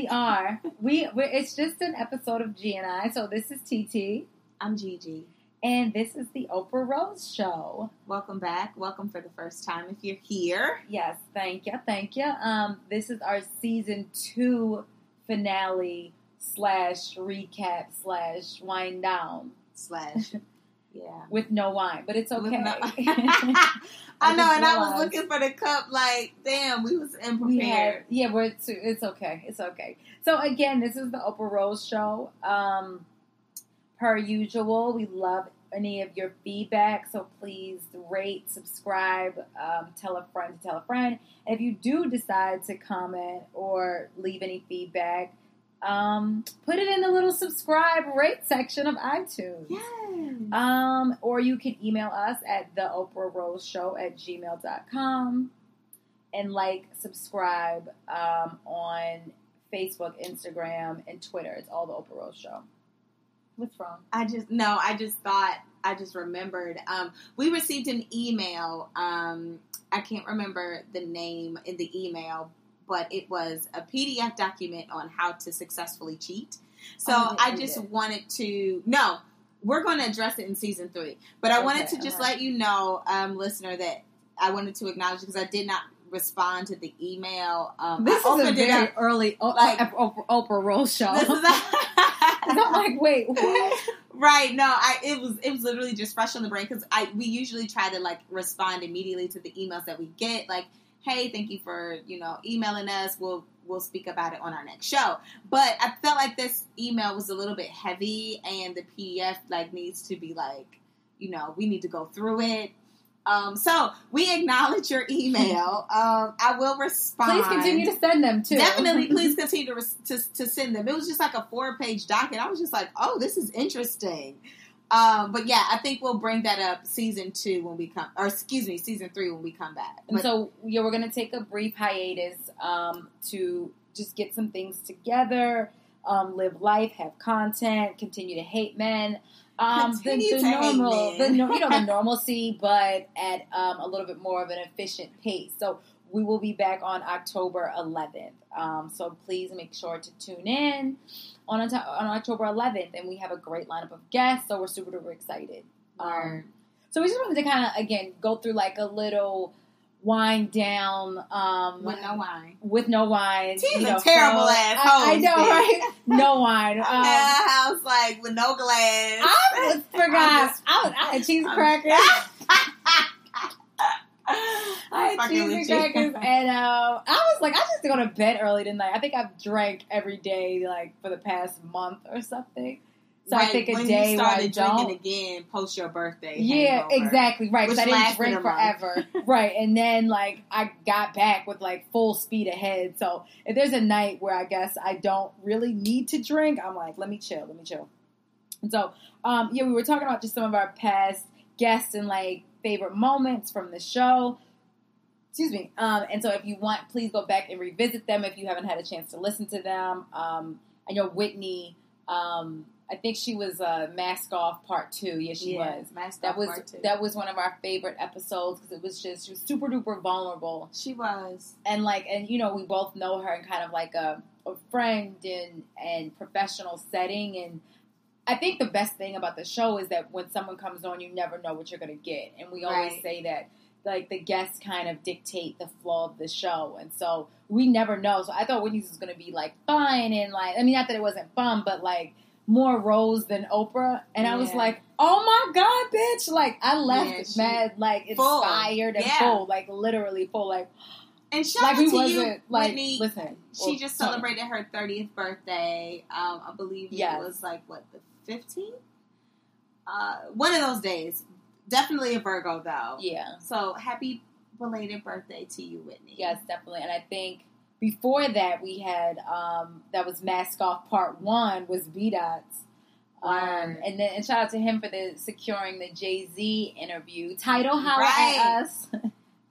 We are. We. It's just an episode of G and I. So this is TT, I'm Gigi. and this is the Oprah Rose Show. Welcome back. Welcome for the first time if you're here. Yes, thank you, thank you. Um, this is our season two finale slash recap slash wind down Slash. Yeah. with no wine, but it's okay. no- I know, and I was looking for the cup like, damn, we was unprepared. have, yeah, we're it's, it's okay. It's okay. So again, this is the Oprah Rose show. Um, per usual, we love any of your feedback. So please rate, subscribe, um, tell a friend to tell a friend. And if you do decide to comment or leave any feedback, um, put it in the little subscribe rate section of iTunes. Yes. Um, or you can email us at the Oprah Rose Show at gmail.com and like, subscribe um, on Facebook, Instagram, and Twitter. It's all the Oprah Rose Show. What's wrong? I just no, I just thought I just remembered. Um, we received an email. Um, I can't remember the name in the email, but it was a PDF document on how to successfully cheat. So Oh, I didn't I read just it. wanted to no, we're going to address it in season three. But I wanted to just alright. let you know, um, listener, that I wanted to acknowledge because I did not respond to the email. Um, This I is a very up. early o- like- Oprah, Oprah Rose show. This is I'm like, wait, what? Right. No, I it was it was literally just fresh on the brain because I we usually try to like respond immediately to the emails that we get. Like, hey, thank you for you know emailing us. We'll we'll speak about it on our next show. But I felt like this email was a little bit heavy, and the PDF like needs to be like you know we need to go through it. Um, so we acknowledge your email. Um, I will respond. Please continue to send them too. Definitely, please continue to, to to send them. It was just like a four page docket. I was just like, oh, this is interesting. Um, but yeah, I think we'll bring that up season two when we come, or excuse me, season three when we come back. And But- so, yeah, we're going to take a brief hiatus um, to just get some things together, um, live life, have content, continue to hate men. Um, the, the normal, the you know, the normalcy, but at um, a little bit more of an efficient pace. So we will be back on October 11th. Um, so please make sure to tune in on on October 11th, and we have a great lineup of guests. So we're super duper excited. Um, so we just wanted to kind of again go through like a little wind down um, with no wine. with no wine. She's you a terrible so- ass I, I know, right? No wine. Um, I'm a house like with no glass. I was- forgot. I, was, I had cheese crackers. I had Fucking cheese with and crackers, and um, I was like, I just go to bed early tonight. I think I've drank every day like for the past month or something. So I think a day where I started don't. drinking again post your birthday. Yeah, hangover. exactly. Right. Because I didn't drink forever. right. And then, like, I got back with, like, full speed ahead. So if there's a night where I guess I don't really need to drink, I'm like, let me chill. Let me chill. And so, um, yeah, we were talking about just some of our past guests and, like, favorite moments from the show. Excuse me. Um, and so if you want, please go back and revisit them if you haven't had a chance to listen to them. Um, I know Whitney. Um, I think she was uh, Mask Off Part Two. Yeah, she Yeah, was. Masked That Off was Part Two. that was one of our favorite episodes because it was just she was super duper vulnerable She was. and like and you know we both know her in kind of like a, a friend and and professional setting and I think the best thing about the show is that when someone comes on you never know what you're gonna get and we always Right. say that like the guests kind of dictate the flow of the show and so we never know so I thought Whitney's was gonna be like fun and like I mean not that it wasn't fun but like more Rose than Oprah, and I was like, "Oh my god, bitch!" Like I left Yeah, she- mad, like Full. inspired and Yeah. full, like literally full, like And shout like out to wasn't you, like Whitney. listen. She well, just celebrated her 30th birthday. Um, I believe Yes. it was like what the 15th. Uh, one of those days. Definitely a Virgo though. Yeah, So happy belated birthday to you, Whitney. yes, definitely. And I think before that we had um that was Mask Off Part One was B Dots. Um, and then and shout out to him for the securing the Jay Z interview. Title, holla Right. at us.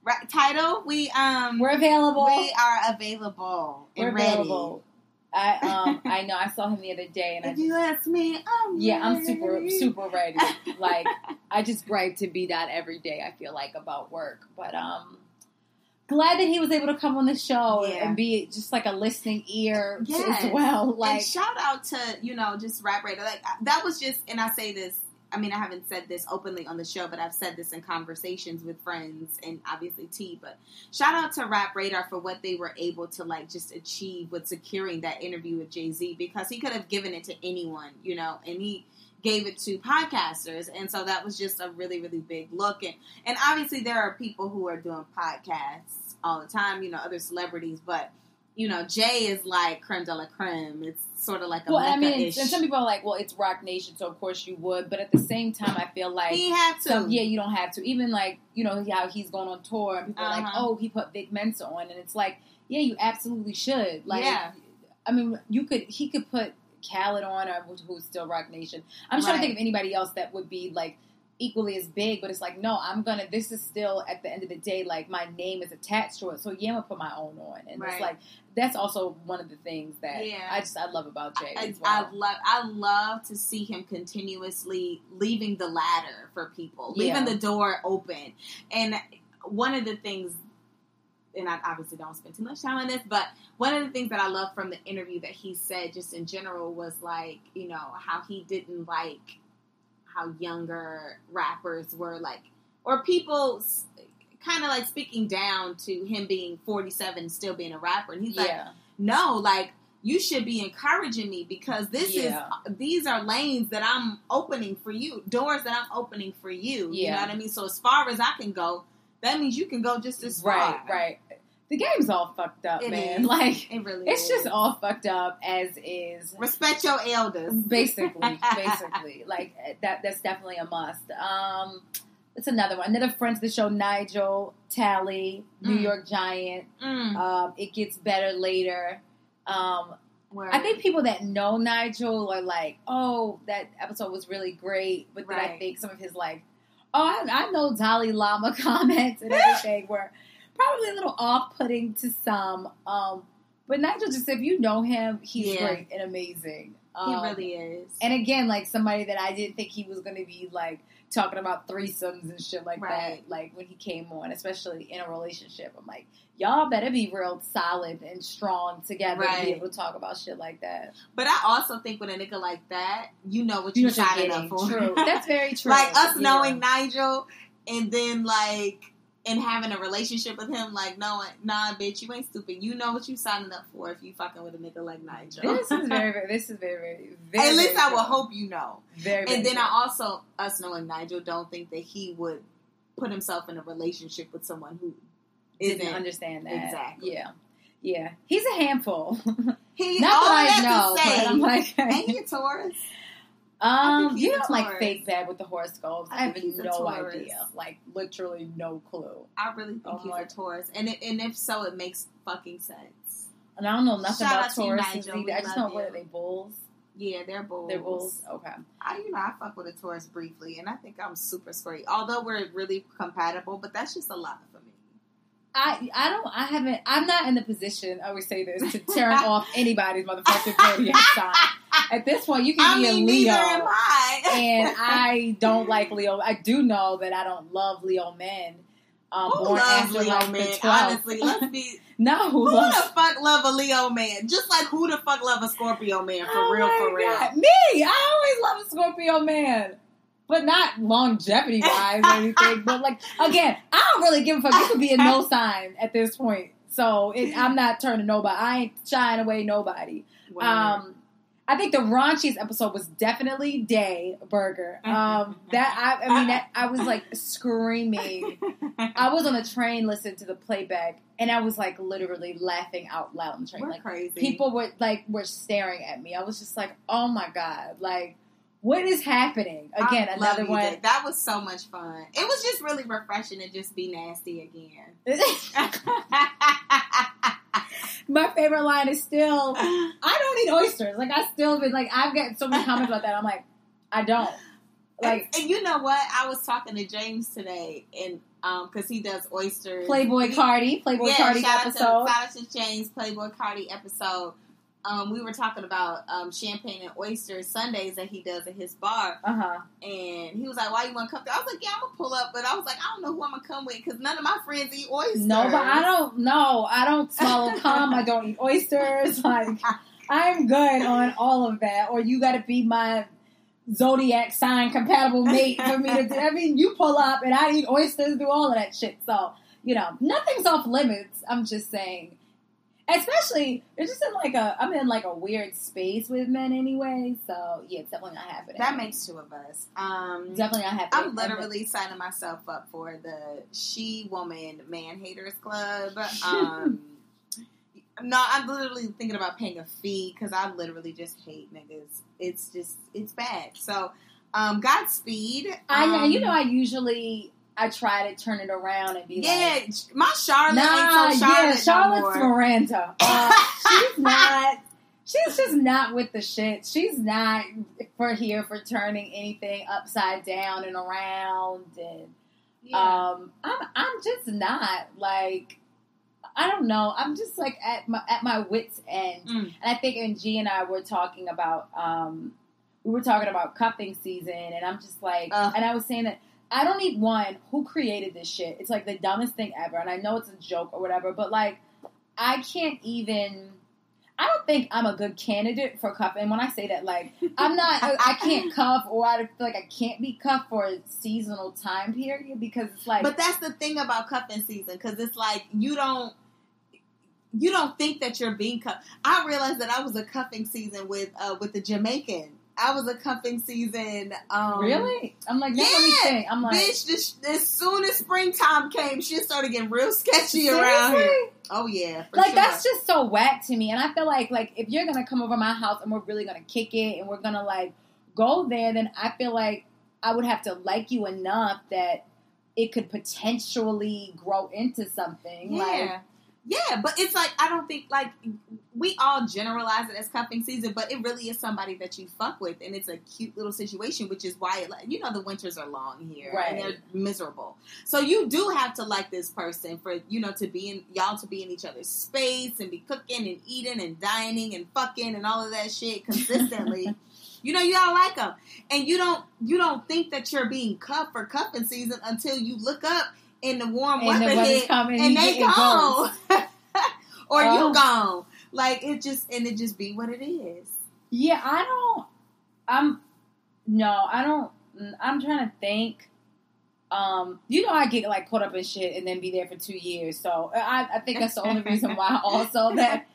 Right, title. We um We're available. we are available We're ready. available. I um I know I saw him the other day and I just you ask me, I'm Yeah, I'm super ready. super ready. Like I just gripe to be that every day. I feel like about work, but um, glad that he was able to come on the show Yeah. and be just like a listening ear Yes. as well. Like, and shout out to you know just rap radar like that was just and i say this i mean i haven't said this openly on the show but i've said this in conversations with friends and obviously t but shout out to rap radar for what they were able to like just achieve with securing that interview with jay-z because he could have given it to anyone you know and he gave it to podcasters. And so that was just a really really big look. And and obviously there are people who are doing podcasts all the time you know other celebrities but you know, Jay is like creme de la creme. It's sort of like a well, I mean, and some people are like, well, it's Roc Nation, so of course you would. But at the same time, I feel like he had to. So yeah, you don't have to. Even like you know how he's going on tour, and people are like, Uh-huh. "Oh, he put Vic Mensa on," and it's like, yeah, you absolutely should. Like, Yeah. I mean, you could he could put Khaled on, or who's still Roc Nation. I'm trying to think of anybody else that would be like equally as big, but it's like, no, I'm gonna. This is still at the end of the day, like my name is attached to it, so yeah, I'm gonna put my own on, and Right. it's like that's also one of the things that Yeah. I just I love about Jay. I, as well. I love I love to see him continuously leaving the ladder for people, Yeah. leaving the door open. And one of the things, and I obviously don't spend too much time on this, but one of the things that I love from the interview that he said, just in general, was like you know how he didn't like how younger rappers were like, or people. Kind of like speaking down to him being 47 and still being a rapper. And he's like, yeah, no, like you should be encouraging me because this Yeah. is these are lanes that I'm opening for you, doors that I'm opening for you. You know what I mean? So as far as I can go, that means you can go just as far. right, right. The game's all fucked up, It man. is. Like It really it's is. just all fucked up as is. respect your elders. Basically, basically, like that. That's definitely a must. Um, it's another one. Another friend to the show, Nigel Tally, New Mm. York Giant. Mm, Um, it gets better later. Um, word. I think people that know Nigel are like, "Oh, that episode was really great," but then I think some of his like, "Oh, I, I know Dalai Lama comments and everything were probably a little off-putting to some." Um, but Nigel just, if you know him, he's Yeah. great and amazing. he Um, really is. and again, like somebody that I didn't think he was going to be like talking about threesomes and shit like Right. that. Like when he came on, especially in a relationship, I'm like, y'all better be real solid and strong together to be able to talk about shit like that. but I also think with a nigga like that, you know what You you know what you're signing up for. True. That's very true. like us Yeah. knowing Nigel and then like and having a relationship with him, like knowing, nah, bitch, you ain't stupid. You know what you signing up for if you fucking with a nigga like Nigel. This is very, very. This is very, very. very At least very I will true. hope you know. Very, very And then. I also, us knowing Nigel, don't think that he would put himself in a relationship with someone who didn't isn't. understand that. Exactly. Yeah, yeah. He's a handful. He Not all that I know, say, but I'm like, ain't he a Taurus? Um, you a know, like fake bad with the horoscopes. I I, have think he's a no idea, like literally no clue. I really think Oh he's my- a Taurus, and it, and if so, it makes fucking sense. And I don't know nothing Shout about out to you, Tauruses Nigel. either. We I just know what you. are they bulls? Yeah, they're bulls. They're bulls. Okay. I, you know, I fuck with a Taurus briefly, and I think I'm super straight. Although we're really compatible, but that's just a lot for me. I I don't I haven't I'm not in the position I always say this to turn off anybody's motherfucking zodiac sign. At this point, you can I be mean, a Leo, neither am I. and I don't like Leo. I do know that I don't love Leo men. Um, Who born loves Leo like man? Honestly, let's be. no, who Who loves the fuck love a Leo man? Just like who the fuck love a Scorpio man? For Oh real, for real. God. Me, I always love a Scorpio man. But not longevity wise or anything. But like again, I don't really give a fuck. You could be a no sign at this point. So it, I'm not turning nobody. I ain't shying away nobody. Word. Um, I think the raunchiest episode was definitely Day Burger. Um, that I, I mean, that I was like screaming. I was on a train listening to the playback, and I was like literally laughing out loud on the train. We're Like crazy. people were like were staring at me. I was just like, oh my god, like what is happening? Again, I another one. That was so much fun. It was just really refreshing to just be nasty again. my favorite line is still, I don't eat oysters. Like I still been like I've got so many comments about that. I'm like, I don't. Like and, and you know what? I was talking to James today, and um, because he does oysters. Playboy Cardi, Playboy yeah, Cardi shout episode. Out to, shout out to James Playboy Cardi episode. Um, we were talking about um, champagne and oyster Sundays that he does at his bar, Uh huh. and he was like, "Why you want to come?" There? I was like, "Yeah, I'm gonna pull up," but I was like, "I don't know who I'm gonna come with because none of my friends eat oysters." No, but I don't know. I don't swallow cum. I don't eat oysters. Like I'm good on all of that. Or you got to be my zodiac sign compatible mate for me to do. I mean, you pull up and I eat oysters, do all of that shit. So you know, nothing's off limits. I'm just saying. Especially, it's just in like a, I'm in like a weird space with men anyway. So yeah, it's definitely not happening. That makes two of us. Um, definitely not happening. I'm literally signing myself up for the She Woman Man Haters Club. Um, no, I'm literally thinking about paying a fee because I literally just hate niggas. It's just, it's bad. So, um, Godspeed. I. Um, You know, I usually I try to turn it around and be yeah, like. Yeah, my Charlotte Nah, ain't so Charlotte yeah, no Charlotte's more. Miranda. Uh, she's not. She's just not with the shit. She's not for here for turning anything upside down and around. And Yeah. um, I'm I'm just not like. I don't know. I'm just like at my at my wits end. Mm. And I think and G and I were talking about um we were talking about cuffing season and I'm just like Ugh. and I was saying that I don't need one who created this shit. It's like the dumbest thing ever and I know it's a joke or whatever, but like I can't even I don't think I'm a good candidate for cuffing. When I say that, like I'm not, I, I can't cuff, or I feel like I can't be cuffed for a seasonal time period because it's like, But that's the thing about cuffing season because it's like you don't you don't think that you're being cuffed. I realized that I was a cuffing season with uh, with the Jamaican. I was a cuffing season. Um, really, I'm like, yeah, let me think. I'm like, Bitch, this, as soon as springtime came, she started getting real sketchy around here. Oh yeah, like sure. that's just so whack to me and i feel like like if you're gonna come over my house and we're really gonna kick it and we're gonna like go there then i feel like i would have to like you enough that it could potentially grow into something yeah. like yeah, but it's like I don't think like we all generalize it as cuffing season, but it really is somebody that you fuck with, and it's a cute little situation, which is why it, you know the winters are long here, Right. And they're miserable. So you do have to like this person for you know to be in y'all to be in each other's space and be cooking and eating and dining and fucking and all of that shit consistently. you know you gotta like them, and you don't you don't think that you're being cuffed for cuffing season until you look up in the warm and weather the hit coming and they gone, or Oh. you gone. Like it just and it just be what it is. yeah i don't i'm no i don't i'm trying to think um, you know, I get like caught up in shit and then be there for two years. So I, I think that's the only reason why. Also, that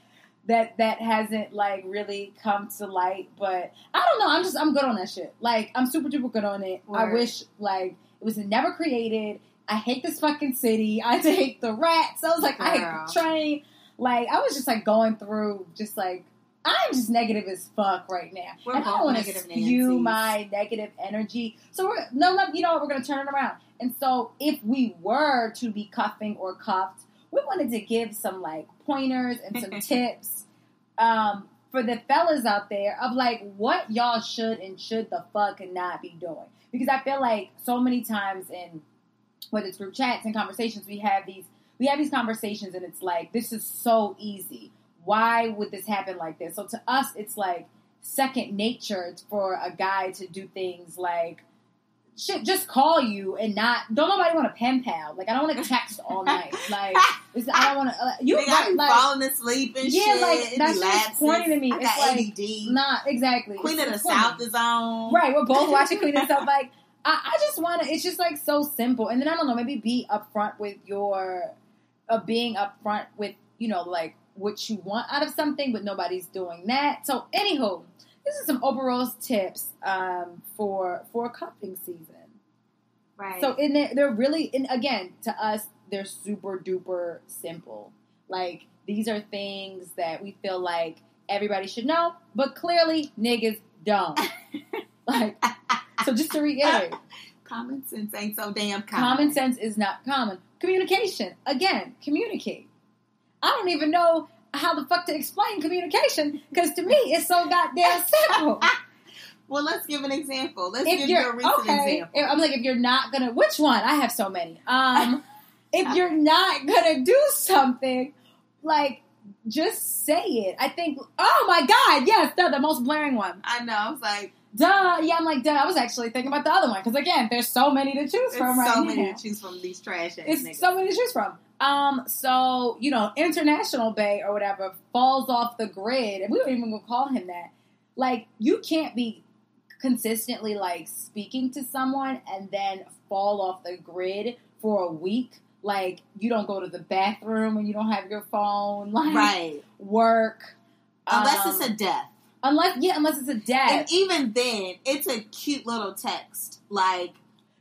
that that hasn't like really come to light. But I don't know. I'm just I'm good on that shit. Like I'm super duper good on it. I wish like it was never created. I hate this fucking city. I hate the rats. I was like I hate Girl. the train. Like I was just like going through just like. I'm just negative as fuck right now. We're and I don't want to spew Nancys. my negative energy. So we're no, no, you know what? We're gonna turn it around. And so if we were to be cuffing or cuffed, we wanted to give some like pointers and some tips um, for the fellas out there of like what y'all should and should the fuck not be doing. Because I feel like so many times in whether it's group chats and conversations, we have these we have these conversations and it's like this is so easy. Why would this happen like this? So to us, it's like second nature for a guy to do things like shit, just call you and not don't nobody want to pen pal. Like I don't want to text all night. Like I don't want to. Uh, you I be like falling asleep and Yeah, shit. like, that's just pointing to me. I It's got like, ADD. not exactly. Queen of It's the funny. South is on. Right, we're both watching Queen of the South. Like, I, I just want to. It's just like so simple. And then I don't know, maybe be upfront with your, uh, being upfront with you know like what you want out of something, but nobody's doing that. So, anywho, this is some overall tips um, for for cuffing season. Right. So, in there, they're really, and again, to us, they're super duper simple. Like these are things that we feel like everybody should know, but clearly niggas don't. like, so just to reiterate, common sense ain't so damn common. common sense is not common. Communication, again, communicate. I don't even know how the fuck to explain communication because to me it's so goddamn simple. Well, let's give an example. Let's if give you a recent okay, example. I'm like, if you're not gonna, which one? I have so many. Um, if you're not gonna do something, like just say it. I think. Oh my god, yes, the, the most blaring one. I know. I was like, Duh. Yeah, I'm like, duh. I was actually thinking about the other one because again, there's so many to choose it's from right so now. many to choose from these trash ass It's niggas. so many to choose from. Um, so you know, International Bay or whatever falls off the grid, and we don't even gonna call him that. Like, you can't be consistently like speaking to someone and then fall off the grid for a week. Like, you don't go to the bathroom when you don't have your phone. Like, right. work. Unless um, it's a death. Unless yeah, unless it's a death. And even then, it's a cute little text. Like,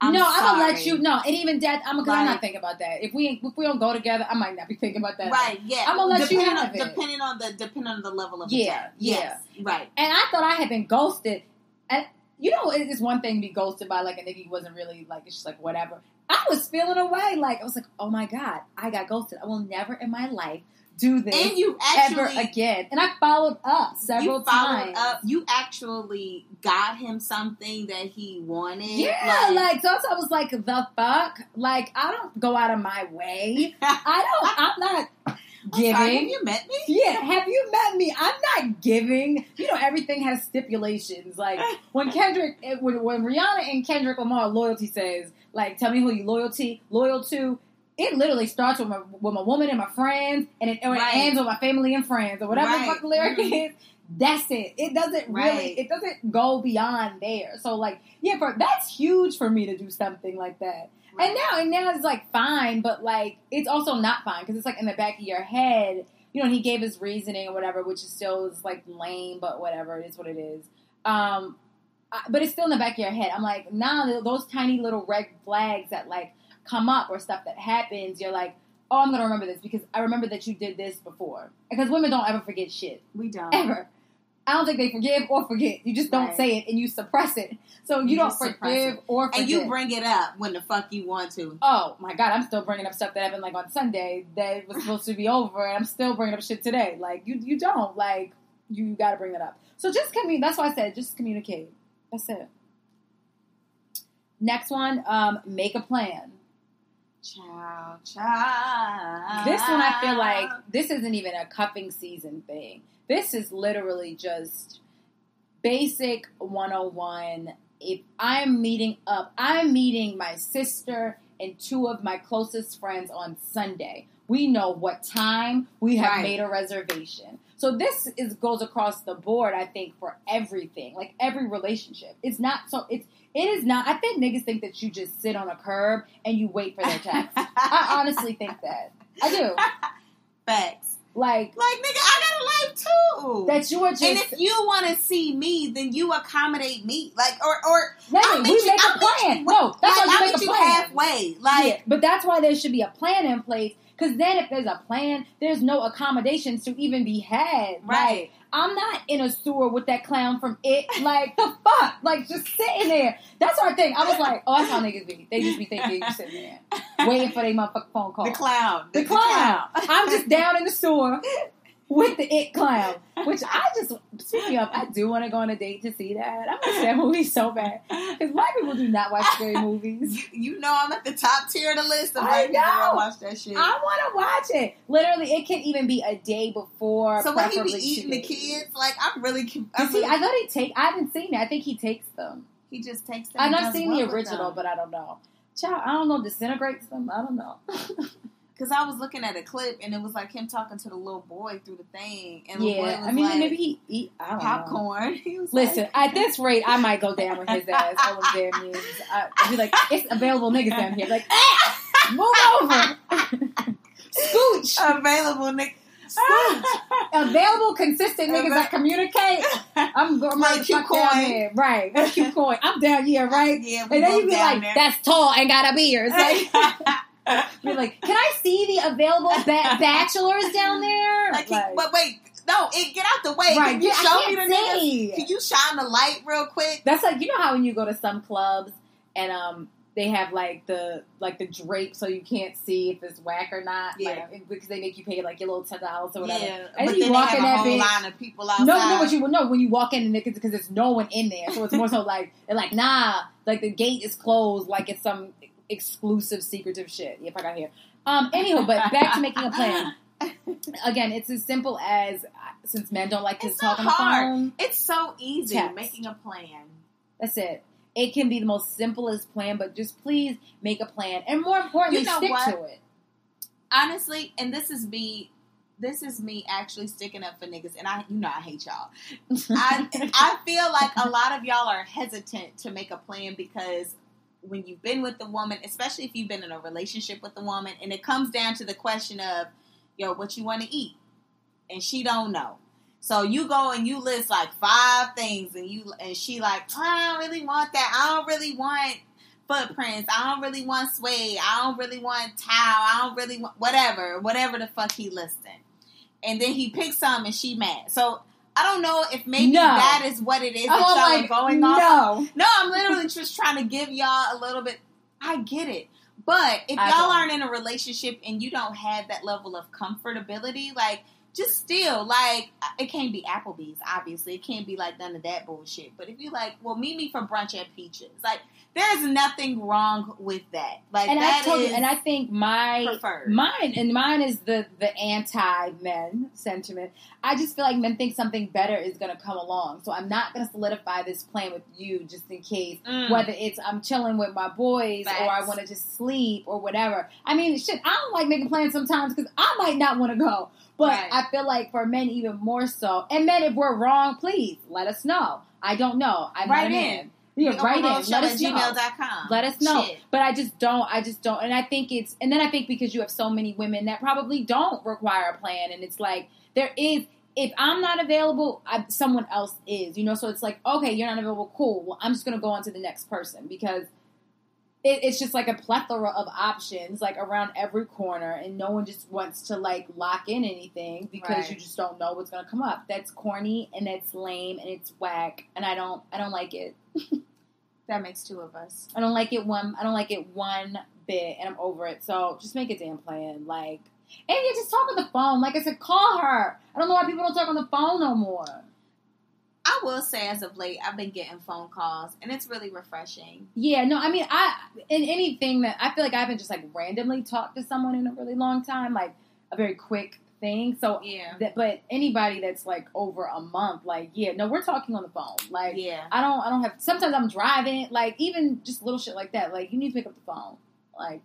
I'm no, I'm gonna let you. No, and even death. I'm because I'm Like- not thinking about that. If we if we don't go together, I might not be thinking about that. Right, yeah. I'm gonna let you depending have on, it. Depending on the depending on the level of the Yeah. Yes, right. And I thought I had been ghosted. And you know, it is one thing to be ghosted by like a nigga who wasn't really like it's just like whatever. I was feeling away. Like I was like, oh my god, I got ghosted. I will never in my life do this And you ever again. And I followed up several you followed times. up. You actually got him something that he wanted. Yeah, like, so I was like, the fuck? Like, I don't go out of my way. I don't. I'm not I'm sorry, have giving. you met me? Yeah, have you met me? I'm not giving. You know, everything has stipulations. Like when Kendrick, eh, when, when Rihanna and Kendrick Lamar loyalty says, like, tell me who you loyalty loyal to. It literally starts with my with my woman and my friends, and it, or it ends with my family and friends, or whatever the fuck the lyric Mhm. is. That's it. It doesn't really. Right. It doesn't go beyond there. So like, yeah, for that's huge for me to do something like that. And now, and now it's like fine, but like it's also not fine because it's like in the back of your head. You know, he gave his reasoning or whatever, which is still is like lame, but whatever it is, what it is. Um, I, but it's still in the back of your head. I'm like, nah, those tiny little red flags that like come up or stuff that happens. You're like, oh, I'm gonna remember this because I remember that you did this before. Because women don't ever forget shit we don't. ever. I don't think they forgive or forget. You just don't Right. say it and you suppress it. So you, You don't just suppress forgive or forget. And you bring it up when the fuck you want to. Oh my god, I'm still bringing up stuff that happened like on Sunday that was supposed to be over, and I'm still bringing up shit today. Like you, you don't like you got to bring that up. So just communicate. That's why I said just communicate. That's it. Next one, um, make a plan. Ciao, ciao. This one I feel like this isn't even a cuffing season thing. This is literally just basic 101. If I'm meeting up, I'm meeting my sister and two of my closest friends on Sunday. We know what time we have Right. made a reservation. So this is goes across the board, I think, for everything. Like every relationship. It's not so it's it is not I think niggas think that you just sit on a curb and you wait for their text. I honestly think that. I do. Facts. Like Like, nigga, I got a life too. that you are just and if you want to see me, then you accommodate me. Like, or, or I'll we you- make I'll a plan. you- no, that's like, why you I'll make a you plan. halfway. Like, yeah, but that's why there should be a plan in place. Because then, if there's a plan, there's no accommodations to even be had. Like, right. I'm not in a sewer with that clown from it. Like the fuck, like just sitting there. That's our thing. I was like, oh, that's how niggas be. They just be thinking you sitting there waiting for their motherfucking phone call. the clown. The clown. I'm just down in the sewer with the it clown. Which I just speaking of, I do want to go on a date to see that. I miss that movie so bad because black people do not watch scary movies. You know I'm at the top tier of the list. Of I like, people that know. watch that shit. I want to watch it. Literally, it can even be a day before. so when he be eating the kids, like I'm really, I'm really- I thought he take. I haven't seen it. I think he takes them. he just takes. them I've not seen well the original, but I don't know. Child, I don't know. Disintegrates them. I don't know. Because I was looking at a clip and it was like him talking to the little boy through the thing, and yeah, I mean, like, maybe he eat. I don't know. popcorn. He was Listen, like, at this rate, I might go down with his ass. Of damn. I'd be like, it's available niggas down here. Like, ah, move over. Scooch. available, Nick. Available, consistent niggas that communicate. I'm going Like Q fuck down coin. there. Right. Q coin. I'm down here, right? Yeah, And then you be like, there. that's tall and got a beard. Like, be like, can I see the available ba- bachelors down there? Like, Like, but wait, no, it, get out the way. right. Can you Yeah, show me the niggas? see. Can you shine the light real quick? That's like you know how when you go to some clubs and um they have like the like the drape so you can't see if it's whack or not. Yeah. Like, because they make you pay like your little ten dollars or whatever. Yeah, And but you then walk they in have that a whole bitch. line of people outside. No, no, what you no when you walk in because because there's no one in there, so it's more so like they're like nah, like the gate is closed, like it's some exclusive secretive shit. If I got here, um, anywho, but back to making a plan. again, it's as simple as since men don't like to It's talk on the hard. phone. It's so easy Text. making a plan. That's it. It can be the most simplest plan, but just please make a plan, and more importantly, You know stick what? to it. Honestly, and this is me. This is me actually sticking up for niggas, and I, you know, I hate y'all. I, I feel like a lot of y'all are hesitant to make a plan because when you've been with the woman, especially if you've been in a relationship with the woman, and it comes down to the question of, yo, what you want to eat, and she don't know. So you go and you list like five things, and you and she like, oh, I don't really want that. I don't really want footprints. I don't really want suede. I don't really want towel. I don't really want whatever, whatever the fuck he listing. And then he picks some, and she mad. So I don't know if maybe No. that is what it is that I'm y'all like, are going off. no. No, I'm literally just trying to give y'all a little bit. I get it. But if I y'all don't. aren't in a relationship and you don't have that level of comfortability, like, just still, like, it can't be Applebee's, obviously. It can't be like none of that bullshit. But if you like, well, meet me for brunch at Peaches. Like, there's nothing wrong with that. Like, And I that told you, and I think my preferred. mine and mine is the the anti men sentiment. I just feel like men think something better is going to come along, so I'm not going to solidify this plan with you just in case. Mm. Whether it's I'm chilling with my boys or I want to just sleep or whatever. I mean, shit, I don't like making plans sometimes because I might not want to go. But Right. I feel like for men even more so. And men, if we're wrong, please let us know. I don't know. I'm Write not a in. Yeah, write in. Let us know. gmail.com. Let us know. Shit. But I just don't. I just don't. And I think it's. And then I think because you have so many women that probably don't require a plan, and it's like there is. If I'm not available, I, someone else is. You know, so it's like okay, you're not available. Cool. Well, I'm just gonna go on to the next person because it, it's just like a plethora of options, like around every corner, and no one just wants to like lock in anything because Right. you just don't know what's gonna come up. That's corny and that's lame and it's whack, and I don't. I don't like it. That makes two of us. I don't like it one. I don't like it one bit, and I'm over it. So just make a damn plan. Like, and you just talk on the phone. Like I said, call her. I don't know why people don't talk on the phone no more. I will say, as of late, I've been getting phone calls, and it's really refreshing. Yeah, no, I mean, I in anything that I feel like I haven't just like randomly talked to someone in a really long time, like a very quick thing. So Yeah. that, but anybody that's like over a month, like yeah, no, we're talking on the phone. Like Yeah. I don't, I don't have. Sometimes I'm driving, like even just little shit like that. Like you need to pick up the phone. Like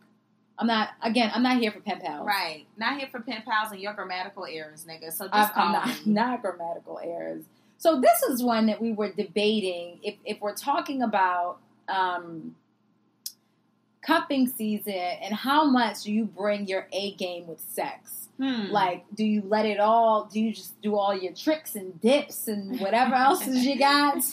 I'm not. Again, I'm not here for pen pals. Right. Not here for pen pals and your grammatical errors, nigga. So just I'm, call I'm not, me. not grammatical errors. So this is one that we were debating. If if we're talking about um, cuffing season and how much do you bring your A game with sex. Hmm. Like, do you let it all? Do you just do all your tricks and dips and whatever else is you got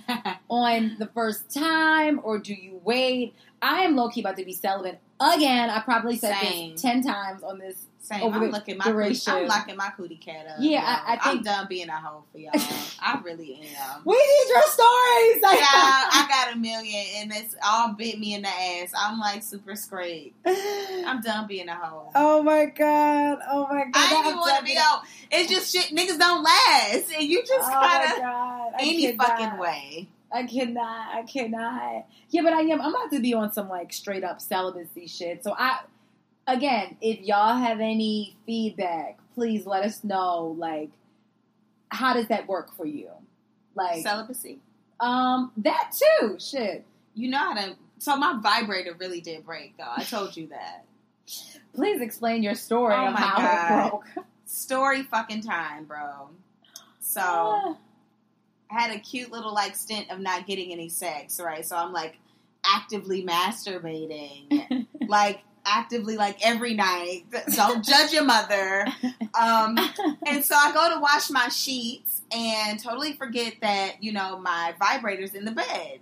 on the first time, or do you wait? I am low key about to be celibate again. I probably said Same. this ten times on this Same. I'm looking my cootie, duration. I'm locking my cootie cat up. Yeah. I- I I'm think- done being a hoe for y'all. I really am. We need your stories. Yeah, I got a million, and it's all bit me in the ass. I'm like super straight. I'm done being a hoe. oh my god! Oh my god! I I'm even want to be out. It's just shit. Niggas don't last, and you just Oh my kind of god! Any cannot. fucking way. I cannot. I cannot. Yeah, but I am. I'm about to be on some like straight up celibacy shit. So I, again, if y'all have any feedback, please let us know. Like, how does that work for you? Like, Celibacy. um, that too. Shit. You know how to. So my vibrator really did break, though. I told you that. Please explain your story Oh of my how God. it broke. Story fucking time, bro. So Ah. I had a cute little like stint of not getting any sex, right? So I'm like actively masturbating, like actively like every night. Don't judge your mother. Um, and so I go to wash my sheets and totally forget that you know my vibrator's in the bed.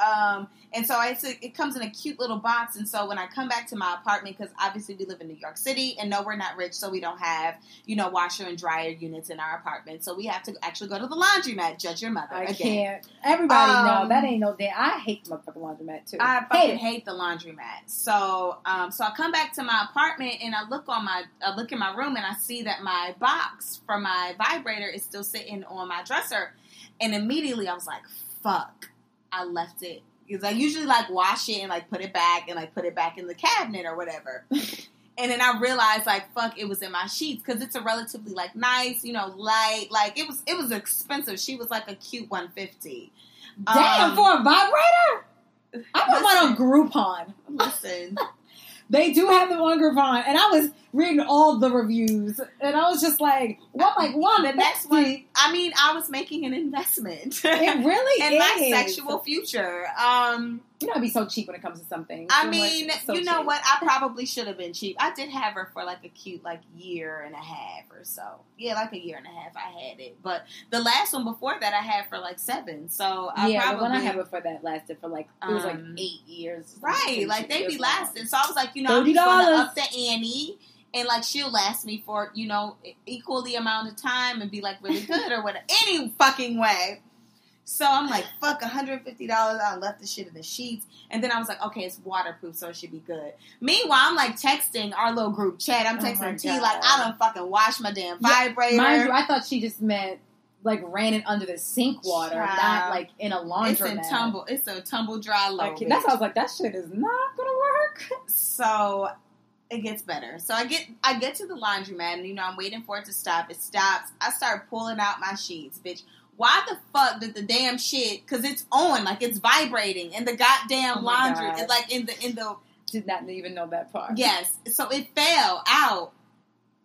Um, and so I, it comes in a cute little box. And so when I come back to my apartment, because obviously we live in New York City, and no, we're not rich, so we don't have you know washer and dryer units in our apartment. So we have to actually go to the laundromat. Judge your mother I again. can't. Everybody Um, know that ain't no day. I hate the motherfucking laundromat too. I hate fucking it. hate the laundromat. So, um, so I come back to my apartment and I look on my, I look in my room and I see that my box for my vibrator is still sitting on my dresser, and immediately I was like, "Fuck!" I left it because I usually like wash it and like put it back and like put it back in the cabinet or whatever. And then I realized, like, fuck, it was in my sheets because it's a relatively like nice, you know, light. Like it was, it was expensive. She was like a cute one fifty. Damn, Um, for a vibrator? I put mine on Groupon. Listen, They do have them on Groupon, and I was reading all the reviews, and I was just like, "What? Like one? the next one. I mean, I was making an investment It really in is. my sexual future. Um, You know, I'd be so cheap when it comes to something. I mean, so you know cheap. what? I probably should have been cheap. I did have her for like a cute like year and a half or so. Yeah, like a year and a half. I had it, but the last one before that I had for like seven. So I yeah, probably the one I had before that lasted for like it was like Um, eight years. right. Like they be lasting. So I was like, you know, I'm just $30. gonna up the ante. And like she'll last me for you know equal the amount of time and be like really good or whatever any fucking way. So I'm like, fuck, $150. I left the shit in the sheets. And then I was like, okay, it's waterproof, so it should be good. Meanwhile, I'm like texting our little group chat. I'm Oh texting T God. like, I don't fucking wash my damn Yeah, vibrator. Mind you, I thought she just meant like ran it under the sink water, not like in a laundry it's in tumble. It's a tumble dry low. Like, that's why I was like, that shit is not gonna work. so it gets better. So I get I get to the laundromat and you know I'm waiting for it to stop. It stops. I start pulling out my sheets, bitch. Why the fuck did the damn shit? Because it's on, like it's vibrating, and the goddamn Oh laundry, God. it's like in the in the Did not even know that part. yes. So it fell out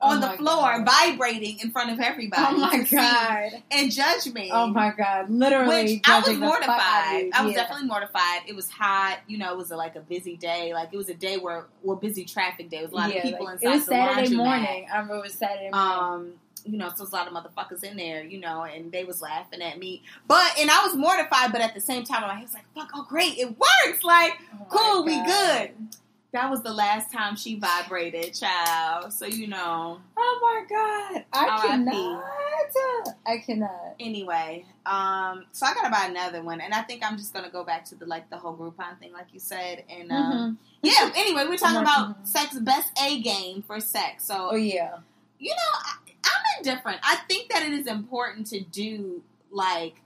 Oh on the floor, God. vibrating in front of everybody. Oh my god. And judge me. Oh my god. Literally. Which I was judging the fuck out of mortified. I was Yeah. definitely mortified. It was hot. You know, it was a, like a busy day. Like it was a day where, well, busy traffic day. It was a lot Yeah, of people like, inside It was Saturday morning. I remember it was Saturday morning. Um, you know, so there's a lot of motherfuckers in there, you know, and they was laughing at me. But and I was mortified, but at the same time, I was like, "Fuck, oh great, it works!" Like, Oh cool, we good. That was the last time she vibrated, child. So you know. Oh my god. I cannot. I cannot. Anyway, um, so I gotta buy another one, and I think I'm just gonna go back to the like the whole Groupon thing, like you said, and um, Mhm. yeah. Anyway, we're talking about sex, best A game for sex. So Oh yeah. you know, I, I'm indifferent. I think that it is important to do like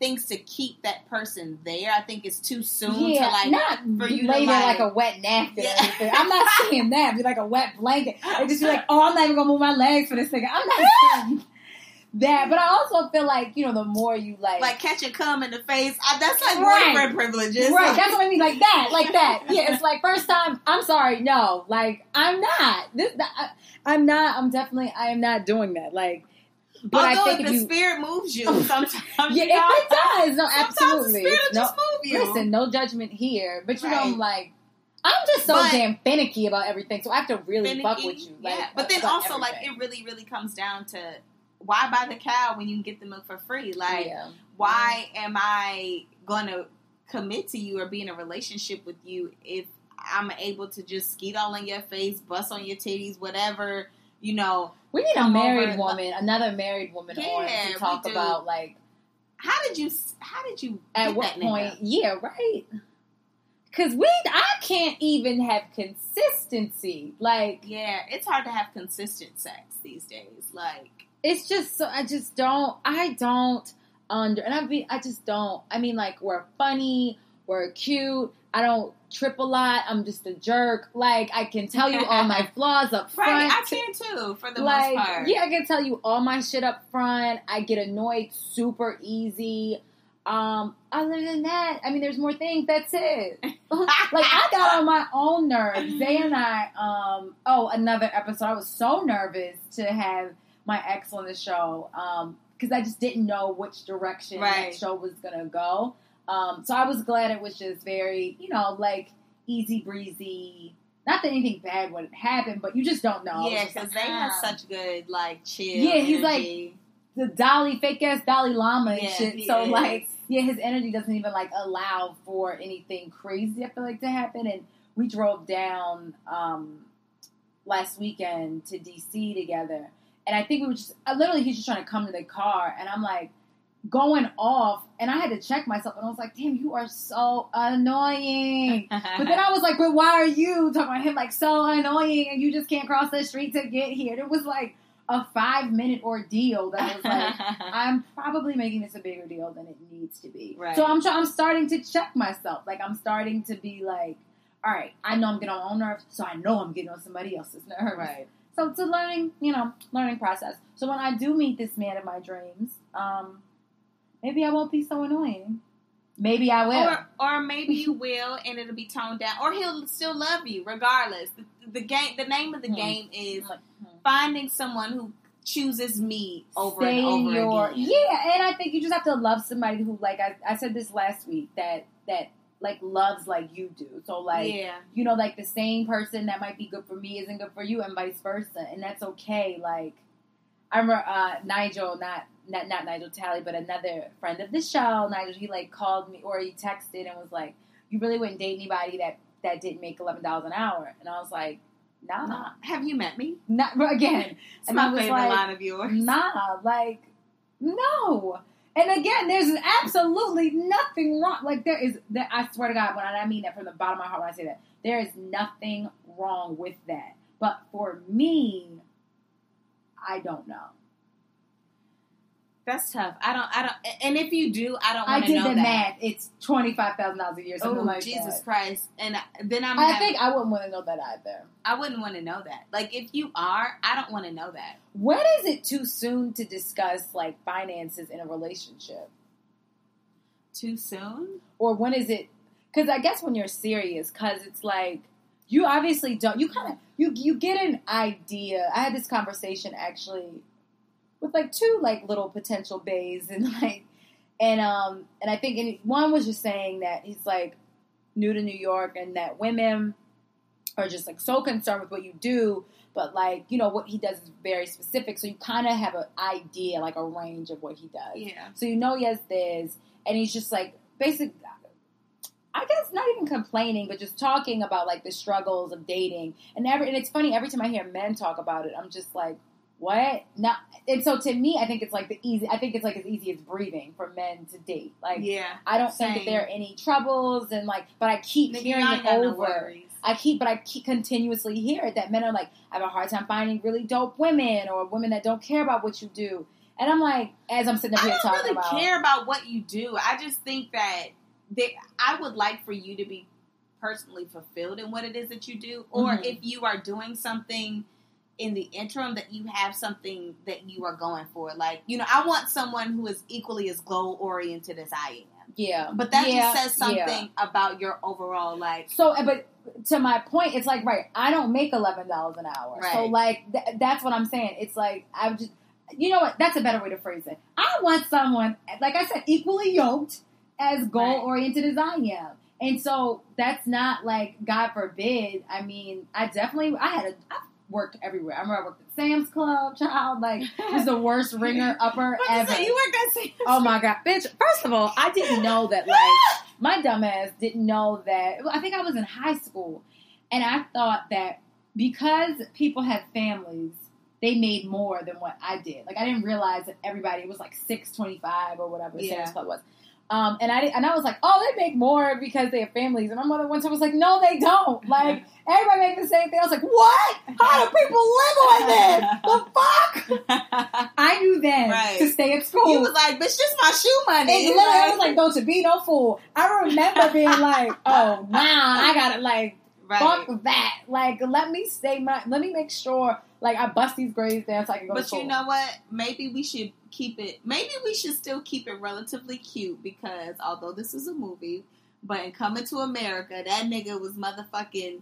things to keep that person there. I think it's too soon yeah, to like not for you to lay there like, like a wet napkin Yeah. I'm not saying that. Be like a wet blanket. They just be like, oh, I'm not even gonna move my legs for this nigga. I'm not saying that. But I also feel like you know, the more you like, like catch a cum in the face. I, that's like Right. boyfriend privileges. right? That's what I mean. Like that, like that. Yeah, it's like first time. I'm sorry, no. Like I'm not. This. I, I'm not. I'm definitely. I am not doing that. Like, but Although I think if the you. spirit moves you, sometimes Yeah, you know, if it does, no, sometimes absolutely. the spirit will No, just move you. listen, no judgment here. But you know, I'm like, I'm just so But- damn finicky about everything, so I have to really Finicky, fuck with you. Like, yeah, but then also like it really, really comes down to why buy the cow when you can get the milk for free? Like, yeah. why am I gonna commit to you or be in a relationship with you if I'm able to just skeet all in your face, bust on your titties, whatever, you know? We need a married woman, another married woman Yeah, on to talk about like How did you? How did you? at what that nigga? point? Yeah, right. Because we, I can't even have consistency. Like Yeah, it's hard to have consistent sex these days. Like, it's just so I just don't. I don't under, and I be, I just don't. I mean, like we're funny, we're cute. I don't trip a lot. I'm just a jerk. Like I can tell you all my flaws up front. right? I can too, for the like most part. yeah, I can tell you all my shit up front. I get annoyed super easy. Um, other than that, I mean, there's more things. That's it. like I got on my own nerves. Zay and I, um, oh, another episode. I was so nervous to have my ex on the show, um, because I just didn't know which direction Right. that show was gonna go. Um, so I was glad it was just very, you know, like easy breezy. Not that anything bad would happen, but you just don't know. Yeah, because like, they have ah. such good like chill. Yeah, he's like- the Dolly fake ass Dalai Lama and Yeah, shit. So is. like, yeah, his energy doesn't even like allow for anything crazy. I feel like to happen. And we drove down um, last weekend to DC together, and I think we were just uh, literally he's just trying to come to the car, and I'm like going off, and I had to check myself, and I was like, damn, you are so annoying. But then I was like, but why are you talking about him like so annoying and you just can't cross the street to get here? It was like a five minute ordeal that was like, I'm probably making this a bigger deal than it needs to be. Right. So I'm I'm starting to check myself. Like I'm starting to be like, all right, I know I'm getting on my own nerves, so I know I'm getting on somebody else's nerves. Right. So it's a learning, you know, learning process. So when I do meet this man of my dreams, um, maybe I won't be so annoying. Maybe I will. Or, or maybe you will, and it'll be toned down, or he'll still love you regardless. The, the game, the name of the Hmm. game is I'm like, hmm. finding someone who chooses me over Stay and over in your again. yeah, and I think you just have to love somebody who, like I, I said this last week, that that like loves like you do. So like yeah, you know, like the same person that might be good for me isn't good for you, and vice versa, and that's okay. Like I remember uh, Nigel, not not not Nigel Talley, but another friend of the show, Nigel. He like called me or he texted and was like, "You really wouldn't date anybody that that didn't make eleven dollars an hour," and I was like, "Nah, nah. Have you met me? not again." It's And my I was favorite like, line of yours. Nah, like no. And again, there's absolutely nothing wrong. Like there is, there, I swear to God, when I, I mean that from the bottom of my heart, when I say that, there is nothing wrong with that. But for me, I don't know. That's tough. I don't. I don't. And if you do, I don't I want to did know the that. math. It's twenty five thousand dollars a year, Oh like Jesus that. Christ! And then I'm. I having- think I wouldn't want to know that either. I wouldn't want to know that. Like if you are, I don't want to know that. When is it too soon to discuss like finances in a relationship? Too soon? or when is it because i guess when you're serious because it's like you obviously don't you kind of you you get an idea i had this conversation actually with like two like little potential bays and like and um and i think and one was just saying that he's like new to new york and that women are just like so concerned with what you do but like you know what he does is very specific so you kind of have an idea like a range of what he does Yeah. so you know he has this, and he's just like basically. I guess not even complaining, but just talking about like the struggles of dating, and every and it's funny every time I hear men talk about it, I'm just like, what? Not and so to me, I think it's like the easy. I think it's like as easy as breathing for men to date. Like Yeah. I don't think that there are any troubles, and like, but I keep Nigga, hearing it got no over. I keep, but I keep continuously hear it that men are like, I have a hard time finding really dope women or women that don't care about what you do. And I'm like, as I'm sitting up I here don't talking really about, care about what you do. I just think that they, I would like for you to be personally fulfilled in what it is that you do, or Mhm. if you are doing something in the interim that you have something that you are going for. Like, you know, I want someone who is equally as goal oriented as I am. yeah, But that yeah, just says yeah. something about your overall like. So, uh, but to my point, it's like right. I don't make eleven dollars an hour, so like th- that's what I'm saying. It's like I would just, you know what? That's a better way to phrase it. I want someone, like I said, equally yoked, as goal oriented as I am, and so that's not like God forbid. I mean, I definitely I had a I worked everywhere. I remember I worked at Sam's Club, child. Like was the worst ringer upper ever. You work at Sam's Oh my god, bitch! First of all, I didn't know that. Like my dumbass didn't know that. I think I was in high school, and I thought that because people had families, they made more than what I did. Like I didn't realize that everybody was like six twenty five or whatever Yeah. Sam's Club was. Um, and I and I was like, oh, they make more because they have families. And my mother time was like, no, they don't. Like everybody make the same thing. I was like, what? How do people live on this? The fuck? I knew then Right. to stay at school. You was like, bitch, just my shoe money. And literally, I was like, no, to be no fool. I remember being like, oh, nah, I gotta like, right. fuck that. Like, let me stay my, let me make sure, like, I bust these grades down so I can go to But you know what? Maybe we should keep it. Maybe we should still keep it relatively cute because although this is a movie, but in Coming to America, that nigga was motherfucking.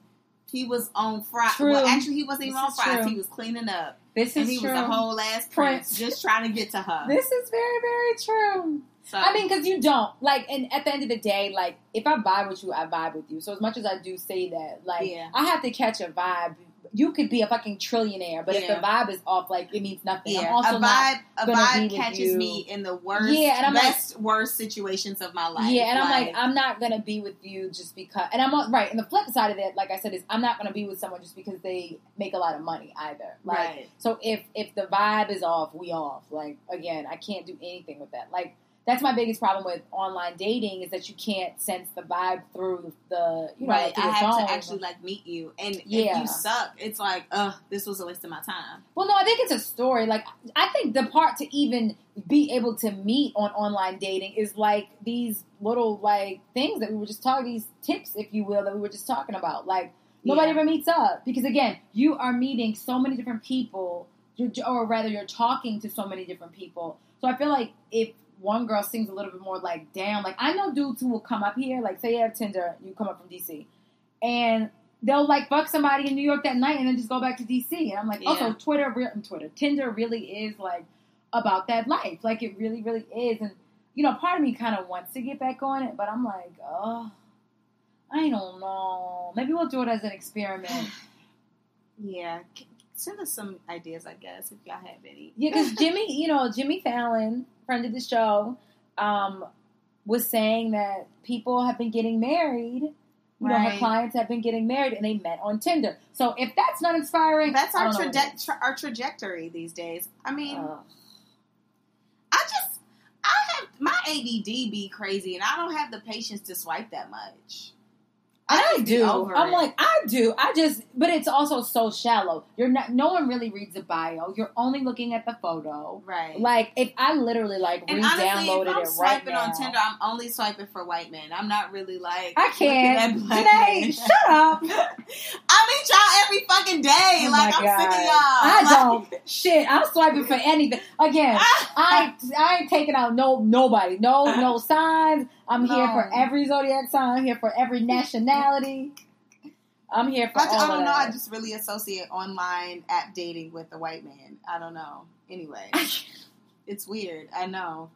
He was on fries. Well, actually, he wasn't even This on fries. true. He was cleaning up, this and is he true. was a whole ass Prince. prince, just trying to get to her. this is very, very true. so, I mean, because you don't like, and at the end of the day, like, if I vibe with you, I vibe with you. So as much as I do say that, like, Yeah. I have to catch a vibe. You could be a fucking trillionaire, but if the vibe is off, like, it means nothing. yeah, I'm also a vibe, a vibe catches me in the worst, Yeah, and I'm like- worst situations of my life. Yeah, and I'm like, I'm not gonna be with you just because. And I'm right. And the flip side of that, like I said, is I'm not gonna be with someone just because they make a lot of money either. Like, right. so if if the vibe is off, we off. Like again, I can't do anything with that. Like that's my biggest problem with online dating is that you can't sense the vibe through the you know right. through I have phone. to actually like meet you, and if Yeah. you suck, it's like, ugh, this was a waste of my time. Well, no, I think it's a story. Like, I think the part to even be able to meet on online dating is like these little like things that we were just talking, these tips, if you will, that we were just talking about. Like, nobody Yeah. ever meets up because again, you are meeting so many different people, you're, or rather, you're talking to so many different people. So I feel like if one girl seems a little bit more like down, like I know dudes who will come up here, like say you have Tinder, you come up from DC, and they'll like fuck somebody in New York that night and then just go back to DC. And I'm like, Yeah. also Twitter, re- Twitter, Tinder really is like about that life. Like it really, really is. And you know, part of me kind of wants to get back on it, but I'm like, oh, I don't know. Maybe we'll do it as an experiment. Yeah, send us some ideas, I guess, if y'all have any. Yeah, because Jimmy, you know, Jimmy Fallon, friend of the show, um, was saying that people have been getting married. You know, her clients have been getting married and they met on Tinder. So if that's not inspiring, That's I our don't know what traje- tra- our trajectory these days. I mean. I just I have my ADD be crazy, and I don't have the patience to swipe that much. I do. I'm it. like, I do. I just, but it's also so shallow. You're not. No one really reads the bio. You're only looking at the photo. right. Like, if I literally like and honestly, if re-downloaded I'm it right swiping now, on Tinder, I'm only swiping for white men. I'm not really like I can't. looking at black Janae, men. shut up. I meet y'all every fucking day. Oh like I'm sick of God. y'all. I Like- don't. Shit, I'm swiping for anything. Again, I I ain't taking out no nobody. No no signs. I'm here No. for every zodiac sign. I'm here for every nationality. I'm here for I, all I don't know. I just really associate online app dating with the white man. I don't know. Anyway, it's weird. I know.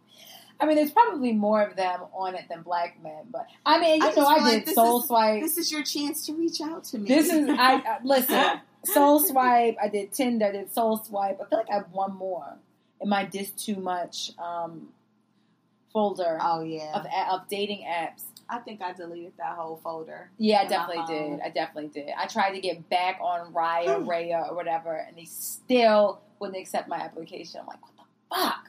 I mean, there's probably more of them on it than black men, but I mean, you I know, I feel like did Soul is- Swipe. This is your chance to reach out to me. This is I, I listen. Soul Swipe. I did Tinder. I did Soul Swipe. I feel like I have one more in my Dis Too Much um, folder Oh yeah. of of dating apps. I think I deleted that whole folder. Yeah, I definitely did. I definitely did. I tried to get back on Raya, hmm. Raya, or whatever, and they still wouldn't accept my application. I'm like, what the fuck?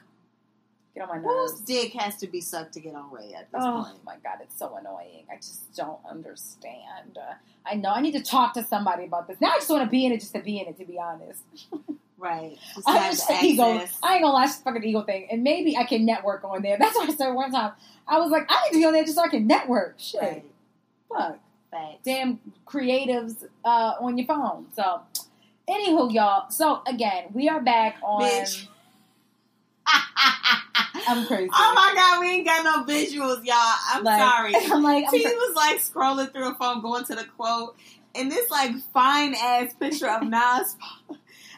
Get on my Whose dick has to be sucked to get on Ray at this Oh point? my god, it's so annoying. I just don't understand. I know I need to talk to somebody about this. Now I just want to be in it just to be in it. To be honest, Right. Just I'm have just the ego. I ain't gonna lie, fucking ego thing. And maybe I can network on there. That's what I said one time. I was like, I need to be on there just so I can network. Shit, Right. fuck. Damn creatives uh, on your phone. So, anywho, y'all. So again, we are back on. Bitch. I'm crazy. Oh my god, we ain't got no visuals, y'all. I'm Like, sorry. I'm like, I'm T cra- was like scrolling through a phone, going to the quote, and this like fine ass picture of Nas.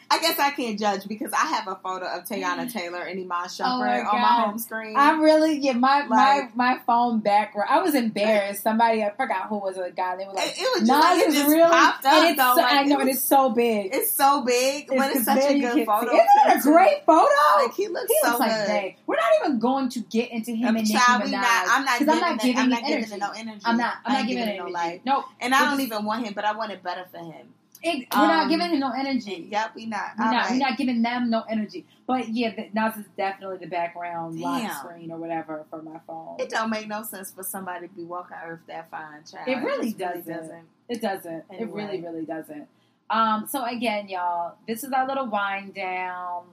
I guess I can't judge because I have a photo of Teyana Taylor and Iman Shumpert Oh my on my home screen. I'm really yeah. My Like- my my phone background. I was embarrassed. Somebody I forgot who was a guy. They were like, it, it was just like it just really. popped up and it's though. so, like, I know, it and it's so big. it's so big, but it's such a good photo. Isn't that a great photo? Like he looks he so looks like good. We're not even going to get into him Um, and Nicki child, we Minaj. not, I'm not I'm not it, giving I'm you not giving it no energy. I'm not. I'm not giving it no life. Nope. And I don't even want him, but I want it better for him. It, we're not Um, giving him no energy. Yep, we not. We're not, right. we're not giving them no energy. But yeah, the, Nas is definitely the background lock screen or whatever for my phone. It don't make no sense for somebody to be walking Earth that fine, child. It really just doesn't. It doesn't. It Anyway. really, really doesn't. Um, so again, y'all, this is our little wind down.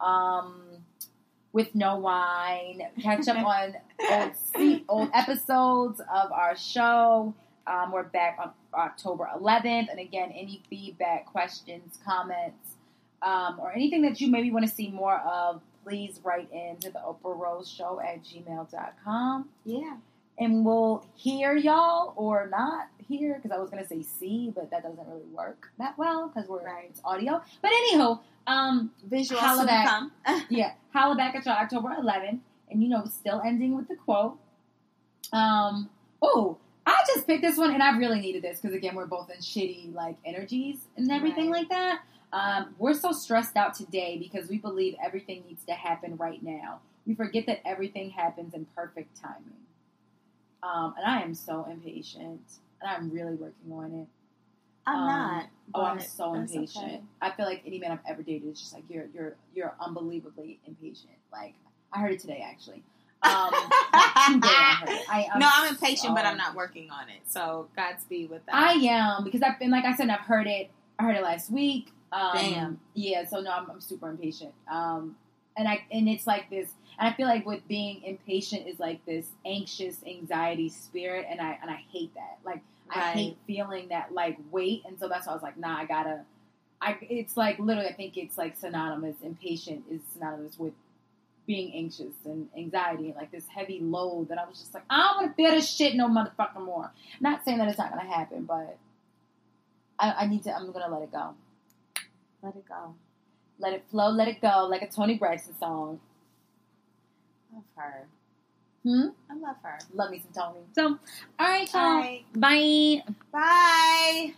Um, with no wine. Catch up on old old episodes of our show. Um, we're back on October 11th, and again, any feedback, questions, comments, um, or anything that you maybe want to see more of, please write in to the Oprah Rose Show at gmail.com. Yeah. And we'll hear y'all or not hear because I was gonna say see, but that doesn't really work that well because we're Right. it's audio. But anywho, um, Visual Holla to back. come. yeah, holla back at y'all October 11th, and you know, still ending with the quote. Um, oh, I just picked this one, and I really needed this because again, we're both in shitty like energies and everything Right. like that. Um, we're so stressed out today because we believe everything needs to happen right now. We forget that everything happens in perfect timing. Um, and I am so impatient, and I'm really working on it. I'm Um, not. Oh, I'm so impatient. okay. I feel like any man I've ever dated is just like you're you're you're unbelievably impatient. Like I heard it today actually. Um, too I heard it. I, no, I'm impatient, but I'm not working on it. So Godspeed with that. I am because I've been like I said, I've heard it. I heard it last week. Um, Damn. Yeah, so no, I'm, I'm super impatient. Um, and I and it's like this, and I feel like with being impatient is like this anxious anxiety spirit, and I and I hate that. Like I hate feeling that like weight, and so that's why I was like, nah, I gotta. I it's like literally, I think it's like synonymous. Impatient is synonymous with being anxious and anxiety and like this heavy load that I was just like, I don't want to feel this shit no motherfucker more. Not saying that it's not gonna happen, but I, I need to. I'm gonna let it go. Let it go. Let it flow. Let it go. Like a Toni Braxton song. Love her. Hmm. I love her. Love me some Toni. So, all right, All y'all. right. Bye. Bye.